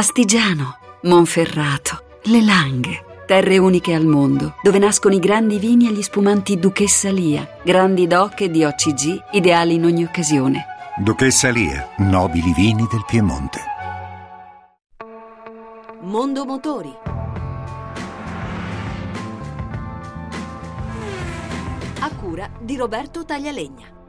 Astigiano, Monferrato, Le Langhe. Terre uniche al mondo, dove nascono i grandi vini e gli spumanti Duchessa Lia, grandi doc e di OCG, ideali in ogni occasione. Duchessa Lia, nobili vini del Piemonte. Mondo Motori. A cura di Roberto Taglialegna.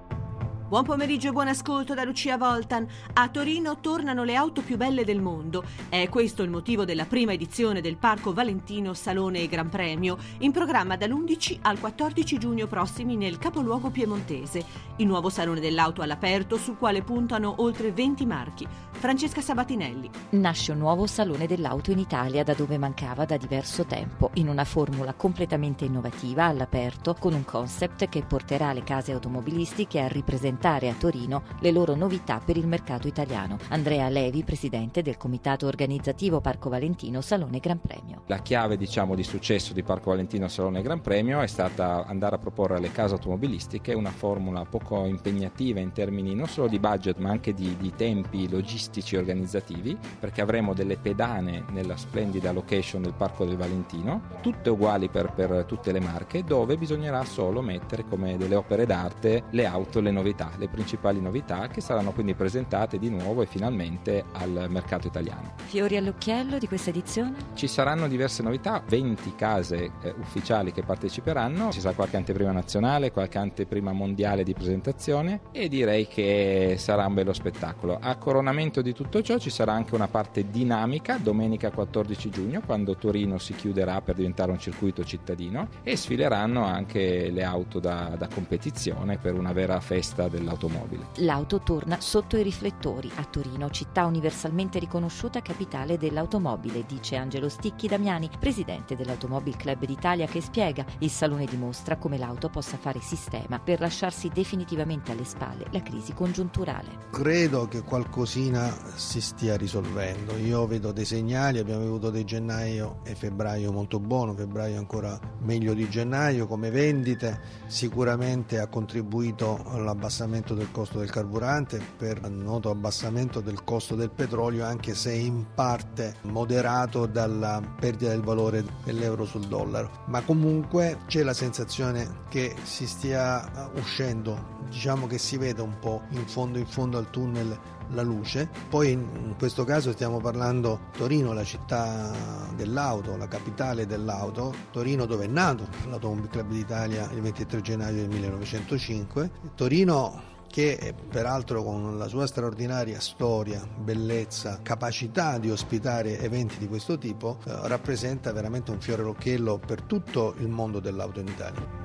Buon pomeriggio e buon ascolto da Lucia Voltan. A Torino tornano le auto più belle del mondo. È questo il motivo della prima edizione del Parco Valentino Salone e Gran Premio, in programma dall'11 al 14 giugno prossimi nel capoluogo piemontese. Il nuovo salone dell'auto all'aperto sul quale puntano oltre 20 marchi. Francesca Sabatinelli. Nasce un nuovo salone dell'auto in Italia da dove mancava da diverso tempo, in una formula completamente innovativa all'aperto con un concept che porterà le case automobilistiche a rappresentare presentare a Torino le loro novità per il mercato italiano. Andrea Levi, presidente del comitato organizzativo Parco Valentino Salone Gran Premio. La chiave diciamo, di successo di Parco Valentino Salone Gran Premio è stata andare a proporre alle case automobilistiche una formula poco impegnativa in termini non solo di budget ma anche di, di tempi logistici e organizzativi perché avremo delle pedane nella splendida location del Parco del Valentino, tutte uguali per, per tutte le marche dove bisognerà solo mettere come delle opere d'arte le auto, le novità le principali novità che saranno quindi presentate di nuovo e finalmente al mercato italiano. Fiori all'occhiello di questa edizione? Ci saranno diverse novità, 20 case eh, ufficiali che parteciperanno, ci sarà qualche anteprima nazionale, qualche anteprima mondiale di presentazione e direi che sarà un bello spettacolo. A coronamento di tutto ciò ci sarà anche una parte dinamica domenica 14 giugno quando Torino si chiuderà per diventare un circuito cittadino e sfileranno anche le auto da, da competizione per una vera festa del dell'automobile. L'auto torna sotto i riflettori a Torino, città universalmente riconosciuta capitale dell'automobile, dice Angelo Sticchi Damiani, presidente dell'Automobile Club d'Italia, che spiega il salone dimostra come l'auto possa fare sistema per lasciarsi definitivamente alle spalle la crisi congiunturale. Credo che qualcosina si stia risolvendo. Io vedo dei segnali, abbiamo avuto dei gennaio e febbraio molto buono, febbraio ancora meglio di gennaio come vendite, sicuramente ha contribuito all'abbassamento abbassamento del costo del carburante, per noto abbassamento del costo del petrolio, anche se in parte moderato dalla perdita del valore dell'euro sul dollaro. Ma comunque c'è la sensazione che si stia uscendo, diciamo che si vede un po' in fondo in fondo al tunnel la luce. Poi in questo caso stiamo parlando Torino, la città dell'auto, la capitale dell'auto, Torino dove è nato l'Automobile Club d'Italia il 23 gennaio del 1905. Torino che peraltro con la sua straordinaria storia, bellezza, capacità di ospitare eventi di questo tipo, eh, rappresenta veramente un fiore all'occhiello per tutto il mondo dell'auto in Italia.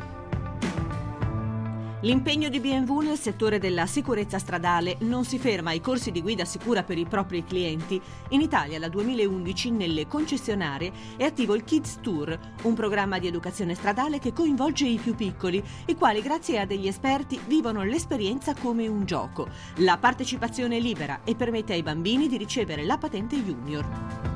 L'impegno di BMW nel settore della sicurezza stradale non si ferma ai corsi di guida sicura per i propri clienti. In Italia dal 2011 nelle concessionarie è attivo il Kids Tour, un programma di educazione stradale che coinvolge i più piccoli, i quali grazie a degli esperti vivono l'esperienza come un gioco. La partecipazione è libera e permette ai bambini di ricevere la patente junior.